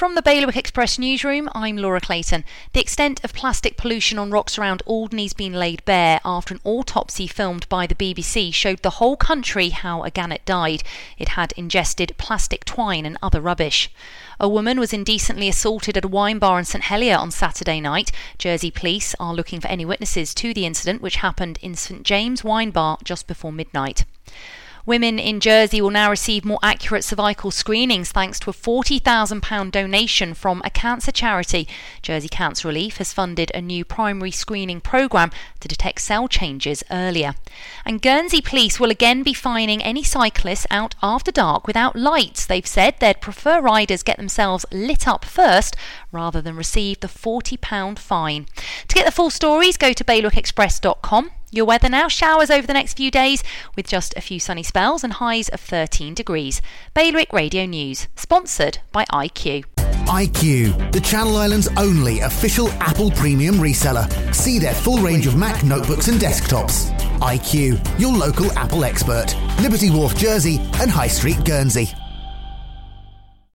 From the Bailiwick Express newsroom, I'm Laura Clayton. The extent of plastic pollution on rocks around Alderney's been laid bare after an autopsy filmed by the BBC showed the whole country how a gannet died. It had ingested plastic twine and other rubbish. A woman was indecently assaulted at a wine bar in St Helier on Saturday night. Jersey police are looking for any witnesses to the incident, which happened in St James Wine Bar just before midnight. Women in Jersey will now receive more accurate cervical screenings thanks to a £40,000 donation from a cancer charity. Jersey Cancer Relief has funded a new primary screening programme to detect cell changes earlier. And Guernsey police will again be fining any cyclists out after dark without lights. They've said they'd prefer riders get themselves lit up first rather than receive the £40 fine. To get the full stories, go to bailiwickexpress.com. Your weather now showers over the next few days with just a few sunny spells and highs of 13 degrees. Bailiwick Radio News, sponsored by IQ. IQ, the Channel Islands' only official Apple premium reseller. See their full range of Mac notebooks and desktops. IQ, your local Apple expert. Liberty Wharf, Jersey and High Street, Guernsey.